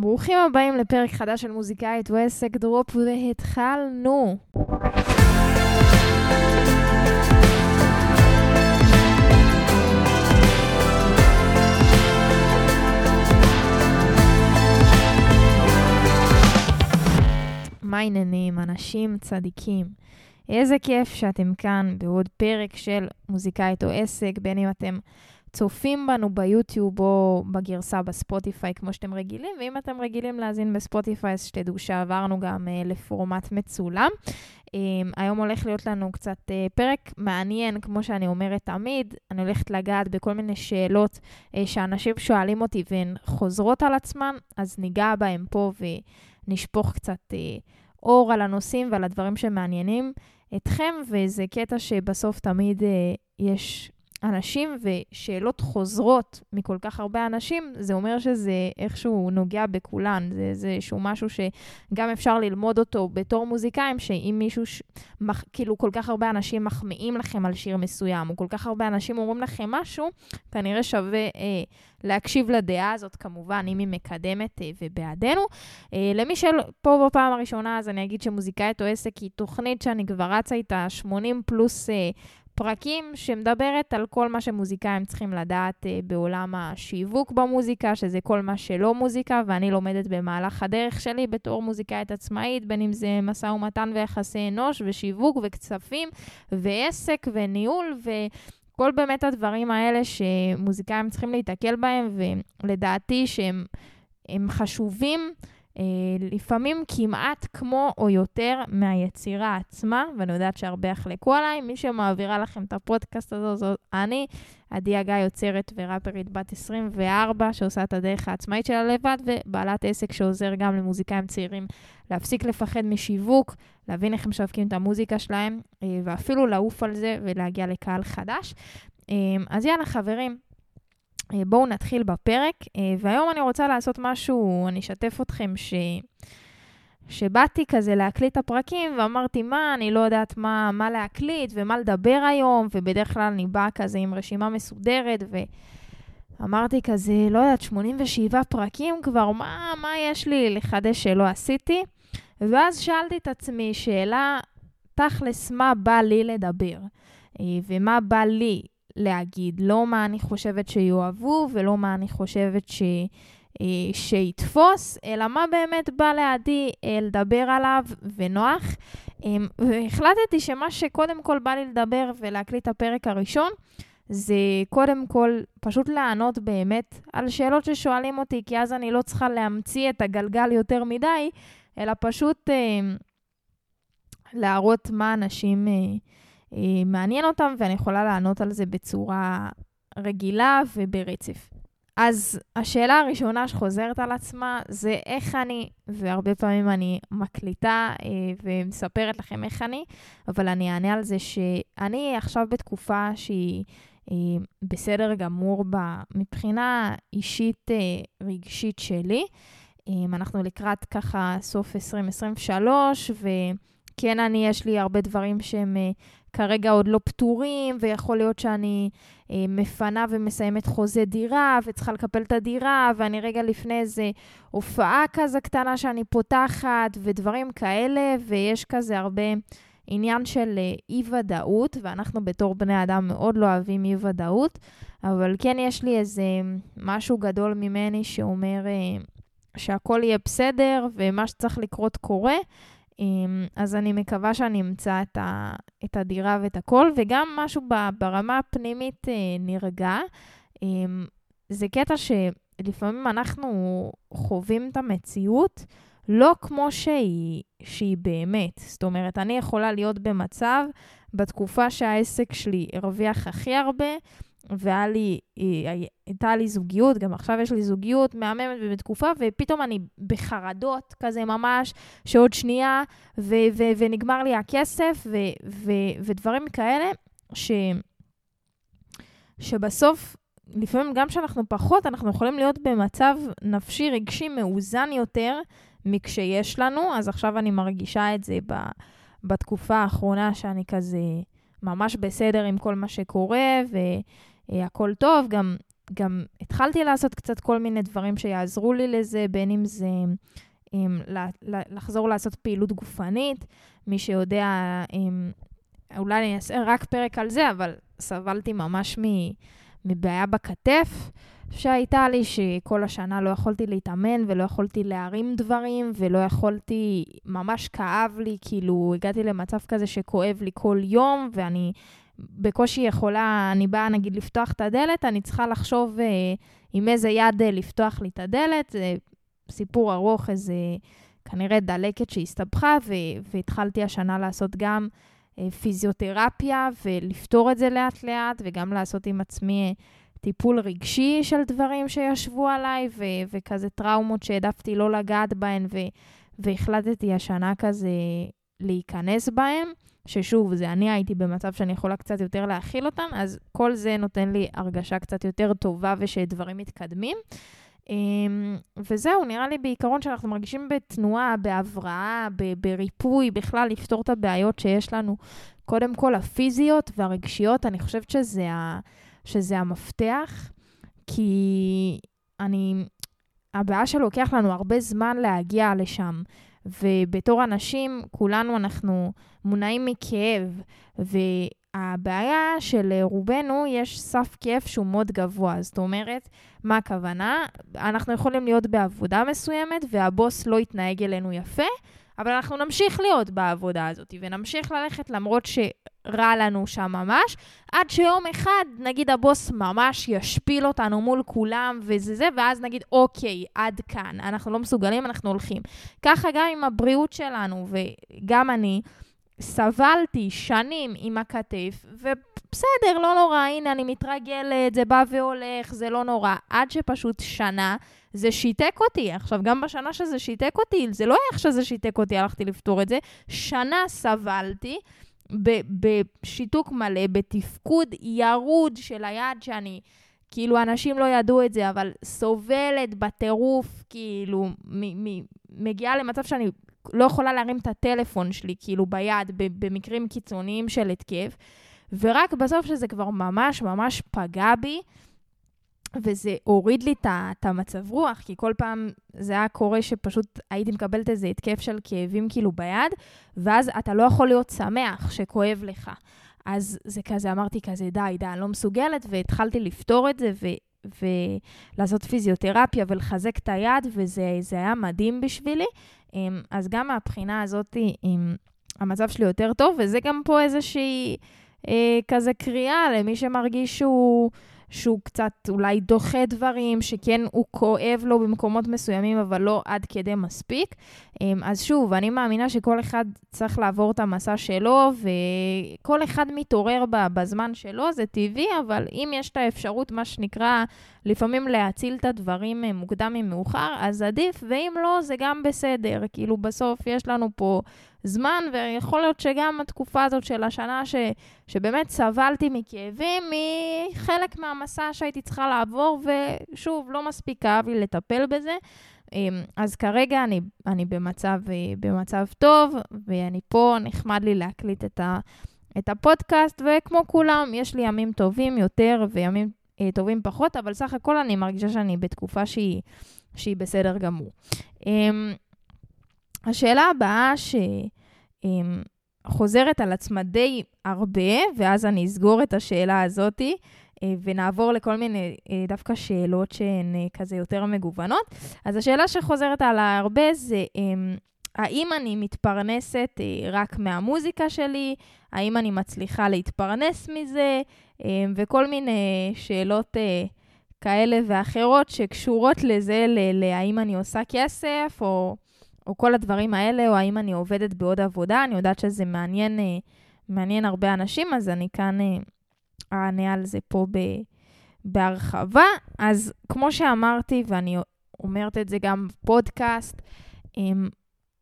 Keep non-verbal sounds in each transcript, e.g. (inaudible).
ברוכים הבאים לפרק חדש של מוזיקאית ועסק דרופ, והתחלנו. מה העניינים, אנשים צדיקים? איזה כיף שאתם כאן בעוד פרק של מוזיקאית או עסק, בין אם אתם צופים בנו ביוטיוב או בגרסה בספוטיפיי, כמו שאתם רגילים, ואם אתם רגילים להאזין בספוטיפיי, אז שתדעו שעברנו גם uh, לפורמט מצולם. Um, היום הולך להיות לנו קצת uh, פרק מעניין, כמו שאני אומרת תמיד. אני הולכת לגעת בכל מיני שאלות uh, שאנשים שואלים אותי והן חוזרות על עצמן, אז ניגע בהן פה ונשפוך קצת uh, אור על הנושאים ועל הדברים שמעניינים אתכם, וזה קטע שבסוף תמיד uh, יש אנשים ושאלות חוזרות מכל כך הרבה אנשים, זה אומר שזה איכשהו נוגע בכולן. זה, איזשהו משהו שגם אפשר ללמוד אותו בתור מוזיקאים, שאם מישהו, ש... מח... כאילו כל כך הרבה אנשים מחמיאים לכם על שיר מסוים, או כל כך הרבה אנשים אומרים לכם משהו, כנראה שווה אה, להקשיב לדעה הזאת, כמובן, אם היא מקדמת אה, ובעדנו. אה, למי שפה בפעם הראשונה, אז אני אגיד שמוזיקאית או עסק היא תוכנית שאני כבר רצה איתה 80 פלוס... אה, פרקים שמדברת על כל מה שמוזיקאים צריכים לדעת uh, בעולם השיווק במוזיקה, שזה כל מה שלא מוזיקה, ואני לומדת במהלך הדרך שלי בתור מוזיקאית עצמאית, בין אם זה משא ומתן ויחסי אנוש ושיווק וכספים ועסק וניהול ו... כל באמת הדברים האלה שמוזיקאים צריכים להתקל בהם, ולדעתי שהם חשובים. אה, לפעמים כמעט כמו או יותר מהיצירה עצמה, ואני יודעת שהרבה יחלקו עליי. מי שמעבירה לכם את הפודקאסט הזה זאת אני, עדי הגיא יוצרת וראפרית בת 24, שעושה את הדרך העצמאית שלה לבד, ובעלת עסק שעוזר גם למוזיקאים צעירים להפסיק לפחד משיווק, להבין איך הם משווקים את המוזיקה שלהם, אה, ואפילו לעוף על זה ולהגיע לקהל חדש. אה, אז יאללה, חברים, בואו נתחיל בפרק, אה, והיום אני רוצה לעשות משהו, אני אשתף אתכם ש... שבאתי כזה להקליט את הפרקים, ואמרתי, מה, אני לא יודעת מה, מה להקליט ומה לדבר היום, ובדרך כלל אני באה כזה עם רשימה מסודרת, ואמרתי כזה, לא יודעת, 87 פרקים כבר, מה, מה יש לי לחדש שלא עשיתי? ואז שאלתי את עצמי שאלה, תכלס, מה בא לי לדבר? אה, ומה בא לי להגיד, לא מה אני חושבת שיאהבו ולא מה אני חושבת ש... אה, שיתפוס, אלא מה באמת בא לידי אה, לדבר עליו ונוח. אמ, והחלטתי שמה שקודם כל בא לי לדבר ולהקליט את הפרק הראשון, זה קודם כל פשוט לענות באמת על שאלות ששואלים אותי, כי אז אני לא צריכה להמציא את הגלגל יותר מדי, אלא פשוט אה, להראות מה אנשים... אה, מעניין אותם, ואני יכולה לענות על זה בצורה רגילה וברצף. אז השאלה הראשונה שחוזרת על עצמה זה איך אני, והרבה פעמים אני מקליטה אה, ומספרת לכם איך אני, אבל אני אענה על זה שאני עכשיו בתקופה שהיא אה, בסדר גמור בה, מבחינה אישית אה, רגשית שלי. אה, אנחנו לקראת ככה סוף 2023, וכן, אני, יש לי הרבה דברים שהם אה, כרגע עוד לא פתורים, ויכול להיות שאני אה, מפנה ומסיימת חוזה דירה, וצריכה לקפל את הדירה, ואני רגע לפני איזה הופעה כזה קטנה שאני פותחת, ודברים כאלה, ויש כזה הרבה עניין של אה, אי-ודאות, ואנחנו בתור בני אדם מאוד לא אוהבים אי-ודאות, אבל כן יש לי איזה משהו גדול ממני שאומר אה, שהכל יהיה בסדר, ומה שצריך לקרות קורה. אמ, אז אני מקווה שאני אמצא את, ה, את הדירה ואת הכל, וגם משהו ברמה הפנימית אה, נרגע. אמ, זה קטע שלפעמים אנחנו חווים את המציאות לא כמו שהיא, שהיא באמת. זאת אומרת, אני יכולה להיות במצב, בתקופה שהעסק שלי הרוויח הכי הרבה, והיה לי, אה, הייתה לי זוגיות, גם עכשיו יש לי זוגיות מהממת ובתקופה, ופתאום אני בחרדות כזה ממש, שעוד שנייה, ו- ו- ונגמר לי הכסף, ו- ו- ודברים כאלה, ש- שבסוף, לפעמים גם כשאנחנו פחות, אנחנו יכולים להיות במצב נפשי רגשי מאוזן יותר מכשיש לנו, אז עכשיו אני מרגישה את זה ב- בתקופה האחרונה, שאני כזה ממש בסדר עם כל מה שקורה, ו... הכל טוב, גם גם התחלתי לעשות קצת כל מיני דברים שיעזרו לי לזה, בין אם זה עם, לחזור לעשות פעילות גופנית. מי שיודע, עם, אולי אני אעשה רק פרק על זה, אבל סבלתי ממש מבעיה בכתף. שהייתה לי, שכל השנה לא יכולתי להתאמן ולא יכולתי להרים דברים ולא יכולתי, ממש כאב לי, כאילו הגעתי למצב כזה שכואב לי כל יום ואני בקושי יכולה, אני באה נגיד לפתוח את הדלת, אני צריכה לחשוב אה, עם איזה יד אה, לפתוח לי את הדלת. זה סיפור ארוך, איזה כנראה דלקת שהסתבכה, והתחלתי השנה לעשות גם אה, פיזיותרפיה ולפתור את זה לאט-לאט, וגם לעשות עם עצמי אה, טיפול רגשי של דברים שישבו עליי, ו- וכזה טראומות שהעדפתי לא לגעת בהן, ו- והחלטתי השנה כזה להיכנס בהן. ששוב, זה אני הייתי במצב שאני יכולה קצת יותר להכיל אותן, אז כל זה נותן לי הרגשה קצת יותר טובה ושדברים מתקדמים. אמ, וזהו, נראה לי בעיקרון שאנחנו מרגישים בתנועה, בהבראה, בריפוי, בכלל לפתור את הבעיות שיש לנו, קודם כל הפיזיות והרגשיות, אני חושבת שזה, ה, שזה המפתח, כי אני, הבעיה שלוקח לנו הרבה זמן להגיע לשם. ובתור אנשים, כולנו אנחנו מונעים מכאב, והבעיה של רובנו, יש סף כאב שהוא מאוד גבוה. זאת אומרת, מה הכוונה? אנחנו יכולים להיות בעבודה מסוימת, והבוס לא יתנהג אלינו יפה, אבל אנחנו נמשיך להיות בעבודה הזאת, ונמשיך ללכת למרות שרע לנו שם ממש, עד שיום אחד, נגיד הבוס ממש ישפיל אותנו מול כולם וזה זה, ואז נגיד, אוקיי, עד כאן, אנחנו לא מסוגלים, אנחנו הולכים. ככה גם עם הבריאות שלנו, וגם אני. סבלתי שנים עם הכתף, ובסדר, לא נורא, הנה, אני מתרגלת, זה בא והולך, זה לא נורא. עד שפשוט שנה זה שיתק אותי. עכשיו, גם בשנה שזה שיתק אותי, זה לא איך שזה שיתק אותי, הלכתי לפתור את זה. שנה סבלתי. בשיתוק מלא, בתפקוד ירוד של היד שאני, כאילו, אנשים לא ידעו את זה, אבל סובלת בטירוף, כאילו, מגיעה למצב שאני לא יכולה להרים את הטלפון שלי, כאילו, ביד, במקרים קיצוניים של התקף, ורק בסוף שזה כבר ממש ממש פגע בי, וזה הוריד לי את המצב רוח, כי כל פעם זה היה קורה שפשוט הייתי מקבלת איזה התקף של כאבים כאילו ביד, ואז אתה לא יכול להיות שמח שכואב לך. אז זה כזה, אמרתי כזה, די, די, אני לא מסוגלת, והתחלתי לפתור את זה, ו... ולעשות פיזיותרפיה ולחזק את היד, וזה היה מדהים בשבילי. אמ, אז גם מהבחינה הזאת, המצב שלי יותר טוב, וזה גם פה איזושהי אה, כזה קריאה למי שמרגיש שהוא... שהוא קצת אולי דוחה דברים, שכן הוא כואב לו במקומות מסוימים, אבל לא עד כדי מספיק. אמ, אז שוב, אני מאמינה שכל אחד צריך לעבור את המסע שלו, וכל אחד מתעורר בזמן שלו, זה טבעי, אבל אם יש את האפשרות, מה שנקרא, לפעמים להציל את הדברים אה, מוקדם ממאוחר, אז עדיף, ואם לא, זה גם בסדר. כאילו, בסוף יש לנו פה זמן, ויכול להיות שגם התקופה הזאת של השנה, ש, שבאמת סבלתי מכאבים, היא חלק מהמסע שהייתי צריכה לעבור, ושוב, לא מספיק כאב לי לטפל בזה. אמ, אז כרגע אני, אני במצב, אה, במצב טוב, ואני פה, נחמד לי להקליט את, ה, את הפודקאסט, וכמו כולם, יש לי ימים טובים יותר וימים אה, טובים פחות, אבל סך הכל אני מרגישה שאני בתקופה שהיא, שהיא בסדר גמור. אמ, השאלה הבאה שחוזרת על עצמה די הרבה, ואז אני אסגור את השאלה הזאתי, אה, ונעבור לכל מיני אה, דווקא שאלות שהן אה, כזה יותר מגוונות. אז השאלה שחוזרת על הרבה זה, אמ, האם אני מתפרנסת רק מהמוזיקה שלי? האם אני מצליחה להתפרנס מזה? אמ, וכל מיני שאלות כאלה ואחרות שקשורות לזה, להאם אני עושה כסף, או, או כל הדברים האלה, או האם אני עובדת בעוד עבודה. אני יודעת שזה מעניין, מעניין הרבה אנשים, אז אני כאן אענה על זה פה ב, בהרחבה. אז כמו שאמרתי, ואני אומרת את זה גם בפודקאסט,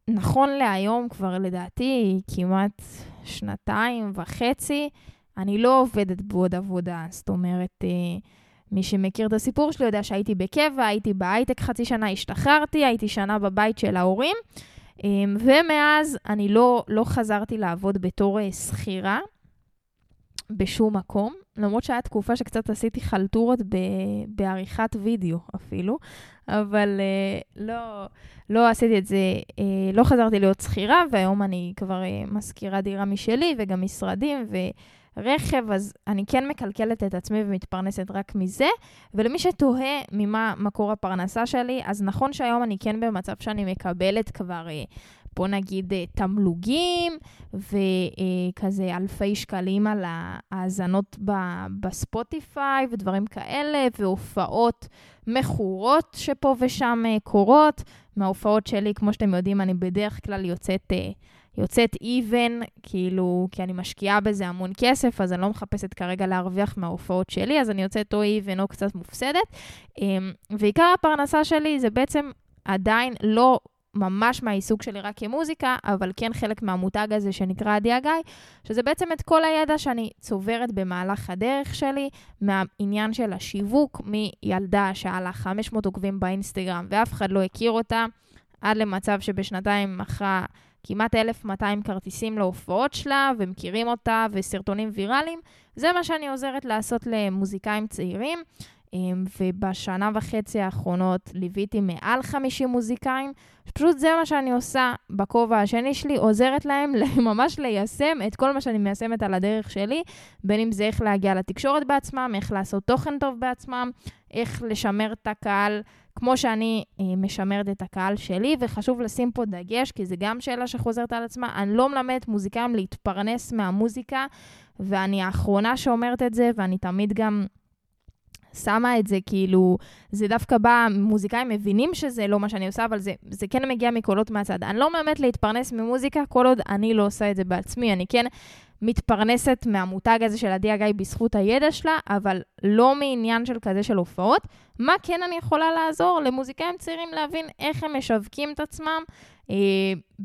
נכון להיום, כבר לדעתי כמעט שנתיים וחצי, אני לא עובדת בעוד עבודה. זאת אומרת, אה, מי שמכיר את הסיפור שלי יודע שהייתי בקבע, הייתי בהייטק חצי שנה, השתחררתי, הייתי שנה בבית של ההורים, ומאז אני לא, לא חזרתי לעבוד בתור אה, שכירה. בשום מקום, למרות שהיה תקופה שקצת עשיתי חלטורות ב- בעריכת וידאו אפילו, אבל uh, לא, לא עשיתי את זה, uh, לא חזרתי להיות שכירה, והיום אני כבר uh, מזכירה דירה משלי וגם משרדים ורכב, אז אני כן מקלקלת את עצמי ומתפרנסת רק מזה. ולמי שתוהה ממה מקור הפרנסה שלי, אז נכון שהיום אני כן במצב שאני מקבלת כבר... Uh, בוא נגיד אה, תמלוגים וכזה אלפי שקלים על ההאזנות בספוטיפיי ודברים כאלה, והופעות מכורות שפה ושם אה, קורות. מההופעות שלי, כמו שאתם יודעים, אני בדרך כלל יוצאת... אה, יוצאת even, כאילו, כי אני משקיעה בזה המון כסף, אז אני לא מחפשת כרגע להרוויח מההופעות שלי, אז אני יוצאת או even או קצת מופסדת. אמ, ועיקר הפרנסה שלי זה בעצם עדיין לא ממש מהעיסוק שלי רק כמוזיקה, אבל כן חלק מהמותג הזה שנקרא הגיא, שזה בעצם את כל הידע שאני צוברת במהלך הדרך שלי, מהעניין של השיווק, מילדה שהיה לה 500 עוקבים באינסטגרם ואף אחד לא הכיר אותה, עד למצב שבשנתיים מכרה כמעט 1,200 כרטיסים להופעות שלה, ומכירים אותה, וסרטונים ויראליים. זה מה שאני עוזרת לעשות למוזיקאים צעירים. אמ, ובשנה וחצי האחרונות ליוויתי מעל 50 מוזיקאים. פשוט זה מה שאני עושה בכובע השני שלי, עוזרת להם (laughs) ממש ליישם את כל מה שאני מיישמת על הדרך שלי, בין אם זה איך להגיע לתקשורת בעצמם, איך לעשות תוכן טוב בעצמם, איך לשמר את הקהל כמו שאני אה, משמרת את הקהל שלי, וחשוב לשים פה דגש, כי זו גם שאלה שחוזרת על עצמה. אני לא מלמדת מוזיקאים להתפרנס מהמוזיקה, ואני האחרונה שאומרת את זה, ואני תמיד גם... שמה את זה, כאילו, זה דווקא בא, מוזיקאים מבינים שזה לא מה שאני עושה, אבל זה, זה כן מגיע מקולות מהצד. אני לא באמת להתפרנס ממוזיקה כל עוד אני לא עושה את זה בעצמי. אני כן מתפרנסת מהמותג הזה של עדי הגיא בזכות הידע שלה, אבל לא מעניין של כזה של הופעות. מה כן אני יכולה לעזור למוזיקאים צעירים להבין איך הם משווקים את עצמם אה,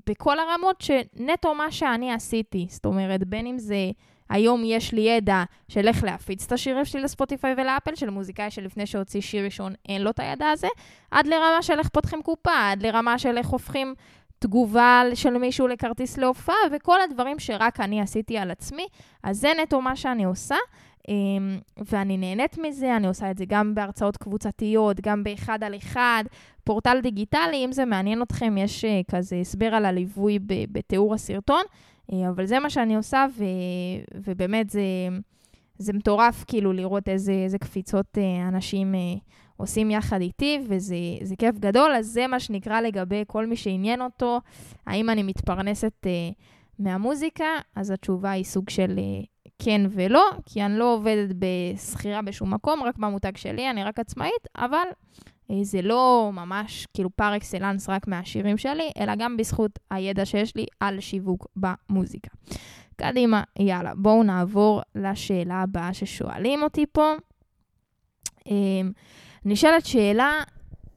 בכל הרמות שנטו מה שאני עשיתי. זאת אומרת, בין אם זה... היום יש לי ידע של איך להפיץ את השירים שלי לספוטיפיי ולאפל, של מוזיקאי שלפני שהוציא שיר ראשון אין לו את הידע הזה, עד לרמה של איך פותחים קופה, עד לרמה של איך הופכים תגובה של מישהו לכרטיס להופעה, וכל הדברים שרק אני עשיתי על עצמי. אז זה נטו מה שאני עושה. אמ, ואני נהנית מזה, אני עושה את זה גם בהרצאות קבוצתיות, גם באחד על אחד, פורטל דיגיטלי, אם זה מעניין אתכם, יש אה, כזה הסבר על הליווי בתיאור הסרטון. אה, אבל זה מה שאני עושה, ו, ובאמת זה, זה מטורף כאילו לראות איזה, איזה קפיצות אה, אנשים אה, עושים יחד איתי, וזה כיף גדול. אז זה מה שנקרא לגבי כל מי שעניין אותו, האם אני מתפרנסת מהמוזיקה, אז התשובה היא סוג של כן ולא, כי אני לא עובדת בשכירה בשום מקום, רק במותג שלי, אני רק עצמאית, אבל זה לא ממש כאילו פר אקסלנס רק מהשירים שלי, אלא גם בזכות הידע שיש לי על שיווק במוזיקה. קדימה, יאללה, בואו נעבור לשאלה הבאה ששואלים אותי פה. אמ, נשאלת שאלה,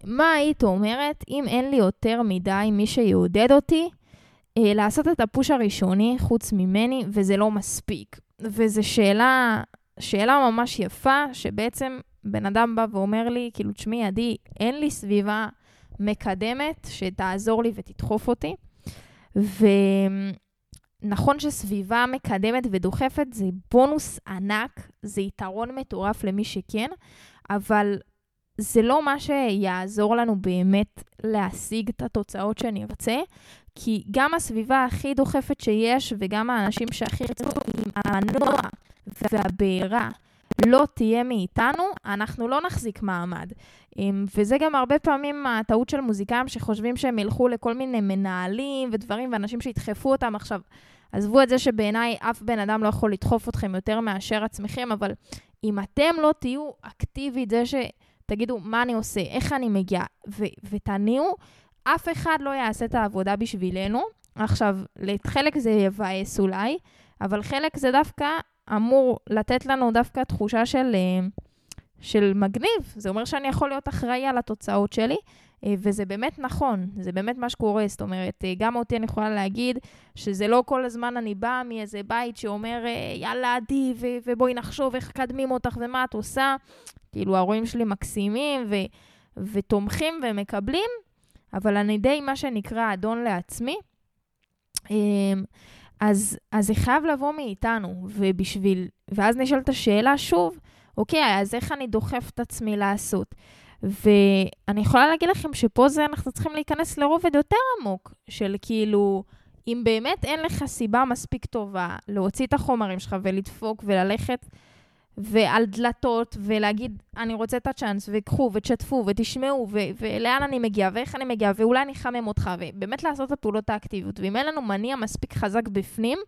מה היית אומרת אם אין לי יותר מדי מי שיעודד אותי אה, לעשות את הפוש הראשוני חוץ ממני, וזה לא מספיק? וזו שאלה, שאלה ממש יפה, שבעצם בן אדם בא ואומר לי, כאילו, תשמעי, עדי, אין לי סביבה מקדמת שתעזור לי ותדחוף אותי. ונכון שסביבה מקדמת ודוחפת זה בונוס ענק, זה יתרון מטורף למי שכן, אבל זה לא מה שיעזור לנו באמת להשיג את התוצאות שאני ארצה, כי גם הסביבה הכי דוחפת שיש, וגם האנשים שהכי רצו, עם המנוע והבעירה לא תהיה מאיתנו, אנחנו לא נחזיק מעמד. וזה גם הרבה פעמים הטעות של מוזיקאים שחושבים שהם ילכו לכל מיני מנהלים ודברים ואנשים שידחפו אותם עכשיו. עזבו את זה שבעיניי אף בן אדם לא יכול לדחוף אתכם יותר מאשר עצמכם, אבל אם אתם לא תהיו אקטיבית, זה שתגידו מה אני עושה, איך אני מגיע, ו- ותניעו, אף אחד לא יעשה את העבודה בשבילנו. עכשיו, לחלק זה יבאס אולי, אבל חלק זה דווקא אמור לתת לנו דווקא תחושה של, אה, של מגניב. זה אומר שאני יכול להיות אחראי על התוצאות שלי, אה, וזה באמת נכון, זה באמת מה שקורה. זאת אומרת, אה, גם אותי אני יכולה להגיד שזה לא כל הזמן אני באה מאיזה בית שאומר, יאללה, עדי, ו- ובואי נחשוב איך מקדמים אותך ומה את עושה. כאילו, ההורים שלי מקסימים ו- ותומכים ומקבלים, אבל אני די מה שנקרא אדון לעצמי. אז, אז זה חייב לבוא מאיתנו, ובשביל... ואז נשאל את השאלה שוב, אוקיי, אז איך אני דוחף את עצמי לעשות? ואני יכולה להגיד לכם שפה זה אנחנו צריכים להיכנס לרובד יותר עמוק, של כאילו, אם באמת אין לך סיבה מספיק טובה להוציא את החומרים שלך ולדפוק וללכת ועל דלתות ולהגיד, אני רוצה את הצ'אנס, וקחו ותשתפו ותשמעו, ו- ולאן אני מגיע ואיך אני מגיע, ואולי אני אחמם אותך, ובאמת לעשות את הפעולות האקטיביות. ואם אין לנו מניע מספיק חזק בפנים,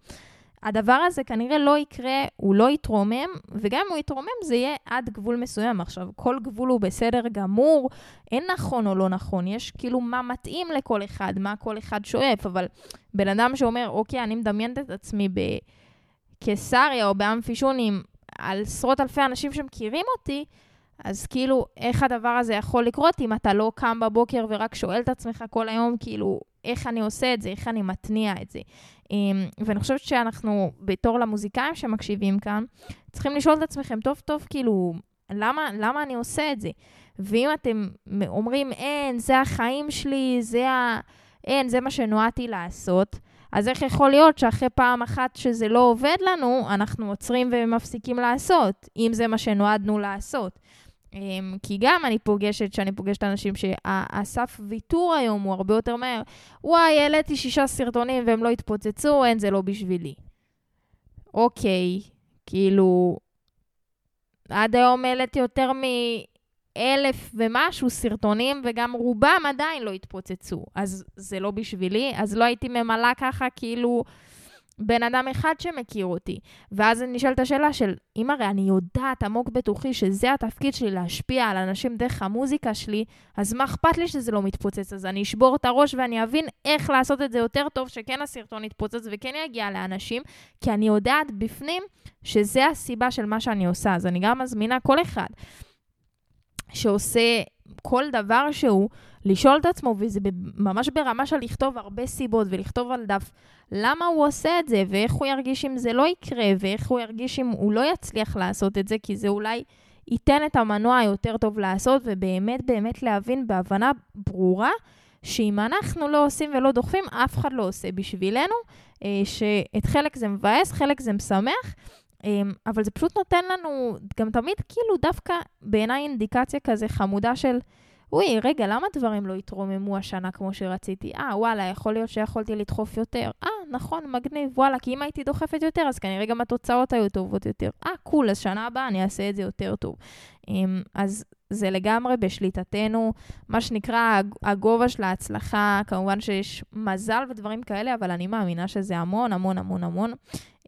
הדבר הזה כנראה לא יקרה, הוא לא יתרומם, וגם אם הוא יתרומם זה יהיה עד גבול מסוים. עכשיו, כל גבול הוא בסדר גמור, אין נכון או לא נכון, יש כאילו מה מתאים לכל אחד, מה כל אחד שואף, אבל בן אדם שאומר, אוקיי, אני מדמיינת את עצמי בקיסריה או באמפי שונים, על עשרות אלפי אנשים שמכירים אותי, אז כאילו, איך הדבר הזה יכול לקרות אם אתה לא קם בבוקר ורק שואל את עצמך כל היום, כאילו, איך אני עושה את זה, איך אני מתניע את זה. אמ, ואני חושבת שאנחנו, בתור למוזיקאים שמקשיבים כאן, צריכים לשאול את עצמכם טוב טוב, כאילו, למה, למה אני עושה את זה? ואם אתם אומרים, אין, זה החיים שלי, זה ה... אין, זה מה שנועדתי לעשות, אז איך יכול להיות שאחרי פעם אחת שזה לא עובד לנו, אנחנו עוצרים ומפסיקים לעשות, אם זה מה שנועדנו לעשות? אמ, כי גם אני פוגשת, שאני פוגשת אנשים שהסף ויתור היום הוא הרבה יותר מהר. וואי, העליתי שישה סרטונים והם לא התפוצצו, אין, זה לא בשבילי. אוקיי, כאילו, עד היום העליתי יותר מאלף ומשהו סרטונים, וגם רובם עדיין לא התפוצצו. אז זה לא בשבילי, אז לא הייתי ממלאה ככה, כאילו... בן אדם אחד שמכיר אותי. ואז אני נשאלת השאלה של, אם הרי אני יודעת עמוק בתוכי שזה התפקיד שלי להשפיע על אנשים דרך המוזיקה שלי, אז מה אכפת לי שזה לא מתפוצץ? אז אני אשבור את הראש ואני אבין איך לעשות את זה יותר טוב, שכן הסרטון יתפוצץ וכן יגיע לאנשים, כי אני יודעת בפנים שזה הסיבה של מה שאני עושה. אז אני גם מזמינה כל אחד שעושה כל דבר שהוא, לשאול את עצמו, וזה ממש ברמה של לכתוב הרבה סיבות ולכתוב על דף למה הוא עושה את זה, ואיך הוא ירגיש אם זה לא יקרה, ואיך הוא ירגיש אם הוא לא יצליח לעשות את זה, כי זה אולי ייתן את המנוע היותר טוב לעשות, ובאמת באמת להבין בהבנה ברורה, שאם אנחנו לא עושים ולא דוחפים, אף אחד לא עושה בשבילנו, אה, שאת חלק זה מבאס, חלק זה משמח, אבל זה פשוט נותן לנו גם תמיד כאילו דווקא בעיניי אינדיקציה כזה חמודה של... אוי, רגע, למה דברים לא התרוממו השנה כמו שרציתי? אה, וואלה, יכול להיות שיכולתי לדחוף יותר. אה, נכון, מגניב, וואלה, כי אם הייתי דוחפת יותר, אז כנראה גם התוצאות היו טובות יותר. אה, קול, אז שנה הבאה אני אעשה את זה יותר טוב. אמ, אז זה לגמרי בשליטתנו, מה שנקרא הגובה של ההצלחה, כמובן שיש מזל ודברים כאלה, אבל אני מאמינה שזה המון, המון, המון, המון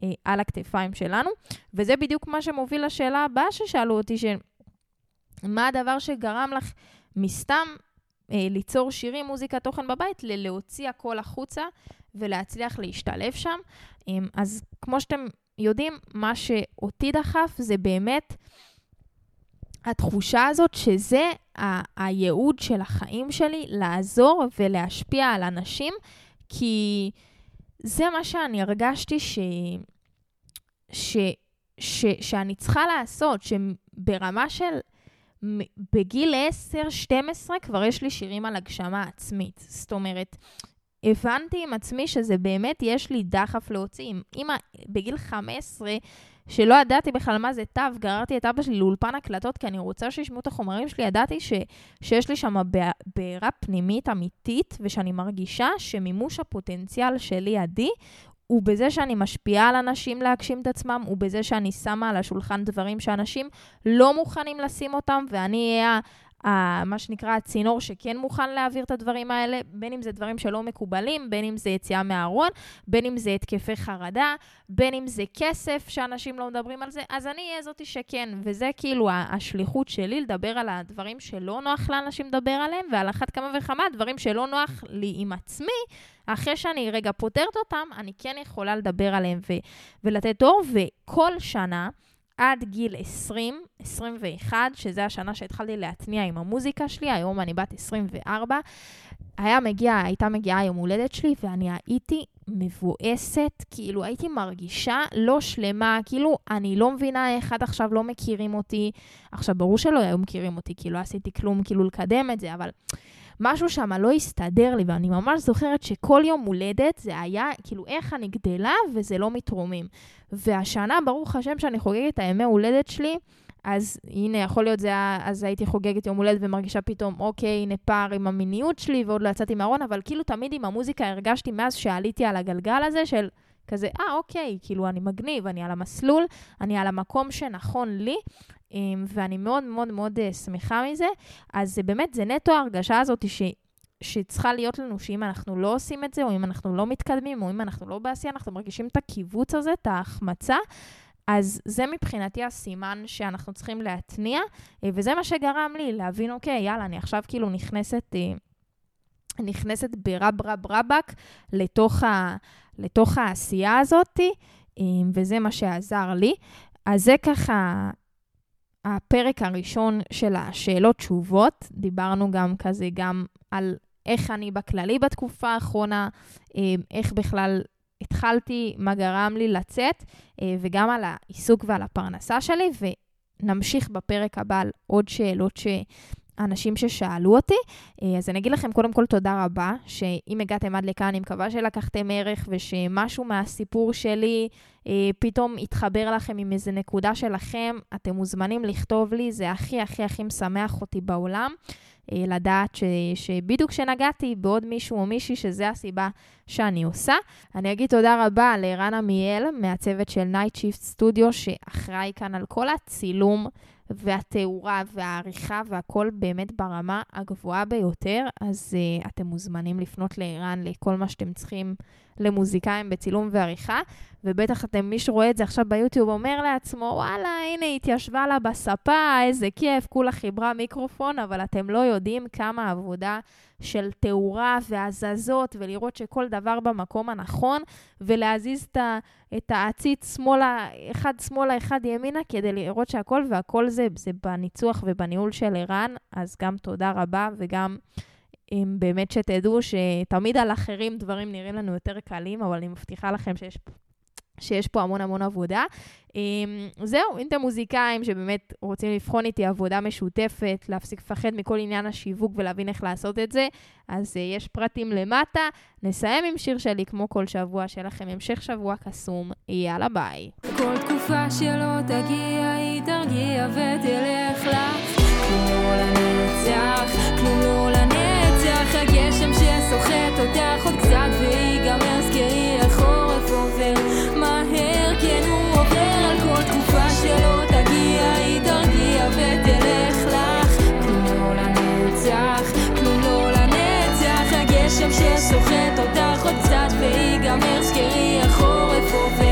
אה, על הכתפיים שלנו. וזה בדיוק מה שמוביל לשאלה הבאה ששאלו אותי, של מה הדבר שגרם לך מסתם אה, ליצור שירים, מוזיקה, תוכן בבית, ללהוציא הכל החוצה ולהצליח להשתלב שם. אה, אז כמו שאתם יודעים, מה שאותי דחף זה באמת התחושה הזאת שזה ה- הייעוד של החיים שלי, לעזור ולהשפיע על אנשים, כי זה מה שאני הרגשתי ש... ש... ש... שאני צריכה לעשות, שברמה של בגיל 10-12 כבר יש לי שירים על הגשמה עצמית. זאת אומרת, הבנתי עם עצמי שזה באמת, יש לי דחף להוציא. אם בגיל 15, שלא ידעתי בכלל מה זה תו, גררתי את אבא שלי לאולפן הקלטות, כי אני רוצה שישמעו את החומרים שלי, ידעתי ש, שיש לי שם בעירה פנימית אמיתית, ושאני מרגישה שמימוש הפוטנציאל שלי עדי הוא בזה שאני משפיעה על אנשים להגשים את עצמם, הוא בזה שאני שמה על השולחן דברים שאנשים לא מוכנים לשים אותם, ואני אהיה מה שנקרא הצינור שכן מוכן להעביר את הדברים האלה, בין אם זה דברים שלא מקובלים, בין אם זה יציאה מהארון, בין אם זה התקפי חרדה, בין אם זה כסף שאנשים לא מדברים על זה, אז אני אהיה זאתי שכן, וזה כאילו השליחות שלי, לדבר על הדברים שלא נוח לאנשים לדבר עליהם, ועל אחת כמה וכמה דברים שלא נוח לי עם עצמי, אחרי שאני רגע פותרת אותם, אני כן יכולה לדבר עליהם ו- ולתת אור, וכל שנה, עד גיל 20, 21, שזה השנה שהתחלתי להתניע עם המוזיקה שלי, היום אני בת 24, היה מגיע, הייתה מגיעה יום הולדת שלי, ואני הייתי מבואסת, כאילו הייתי מרגישה לא שלמה, כאילו אני לא מבינה איך עד עכשיו לא מכירים אותי. עכשיו, ברור שלא היו מכירים אותי, כי לא עשיתי כלום כאילו לקדם את זה, אבל משהו שם לא הסתדר לי, ואני ממש זוכרת שכל יום הולדת זה היה, כאילו, איך אני גדלה וזה לא מתרומם. והשנה, ברוך השם, שאני חוגגת את הימי הולדת שלי, אז הנה, יכול להיות זה היה, אז הייתי חוגגת יום הולדת ומרגישה פתאום, אוקיי, הנה פער עם המיניות שלי, ועוד לא יצאתי מהארון, אבל כאילו תמיד עם המוזיקה הרגשתי מאז שעליתי על הגלגל הזה של כזה, אה, אוקיי, כאילו, אני מגניב, אני על המסלול, אני על המקום שנכון לי, ואני מאוד מאוד מאוד אה, שמחה מזה. אז זה באמת, זה נטו ההרגשה הזאת ש... שצריכה להיות לנו שאם אנחנו לא עושים את זה, או אם אנחנו לא מתקדמים, או אם אנחנו לא בעשייה, אנחנו מרגישים את הקיבוץ הזה, את ההחמצה. אז זה מבחינתי הסימן שאנחנו צריכים להתניע, אה, וזה מה שגרם לי להבין, אוקיי, יאללה, אני עכשיו כאילו נכנסת, אה, נכנסת ברב רב רבק לתוך, ה, לתוך העשייה הזאת, אה, וזה מה שעזר לי. אז זה ככה הפרק הראשון של השאלות-תשובות. דיברנו גם כזה גם על איך אני בכללי בתקופה האחרונה, איך בכלל התחלתי, מה גרם לי לצאת, אה, וגם על העיסוק ועל הפרנסה שלי, ונמשיך בפרק הבא על עוד שאלות ש... אנשים ששאלו אותי. אה, אז אני אגיד לכם קודם כל תודה רבה, שאם הגעתם עד לכאן, אני מקווה שלקחתם ערך ושמשהו מהסיפור שלי אה, פתאום יתחבר לכם עם איזה נקודה שלכם. אתם מוזמנים לכתוב לי, זה הכי הכי הכי משמח אותי בעולם. אה, לדעת ש, שבדיוק כשנגעתי בעוד מישהו או מישהי, שזה הסיבה שאני עושה. אני אגיד תודה רבה לערן עמיאל, מהצוות של Night Shift Studio, שאחראי כאן על כל הצילום. והתאורה והעריכה והכל באמת ברמה הגבוהה ביותר, אז uh, אתם מוזמנים לפנות לערן לכל מה שאתם צריכים למוזיקאים בצילום ועריכה, ובטח אתם, מי שרואה את זה עכשיו ביוטיוב אומר לעצמו, וואלה, הנה, התיישבה לה בספה, איזה כיף, כולה חיברה מיקרופון, אבל אתם לא יודעים כמה עבודה של תאורה והזזות, ולראות שכל דבר במקום הנכון, ולהזיז את העציץ שמאלה, אחד שמאלה, אחד ימינה, כדי לראות שהכל, והכל זה, זה בניצוח ובניהול של ערן, אז גם תודה רבה, וגם... אם באמת שתדעו שתמיד על אחרים דברים נראים לנו יותר קלים, אבל אני מבטיחה לכם שיש שיש פה המון המון עבודה. אמ, זהו, אם אתם מוזיקאים שבאמת רוצים לבחון איתי עבודה משותפת, להפסיק לפחד מכל עניין השיווק ולהבין איך לעשות את זה, אז אה, יש פרטים למטה. נסיים עם שיר שלי כמו כל שבוע, שיהיה לכם המשך שבוע קסום, יאללה ביי. כל תקופה שלא תגיע, היא תרגיע ותלך לך. כלום לנצח, כלום לנצח, הגשם שסוחט אותך עוד קצת. גשם שסוחט אותך עוד קצת ויגמר זכרי החורף עובר.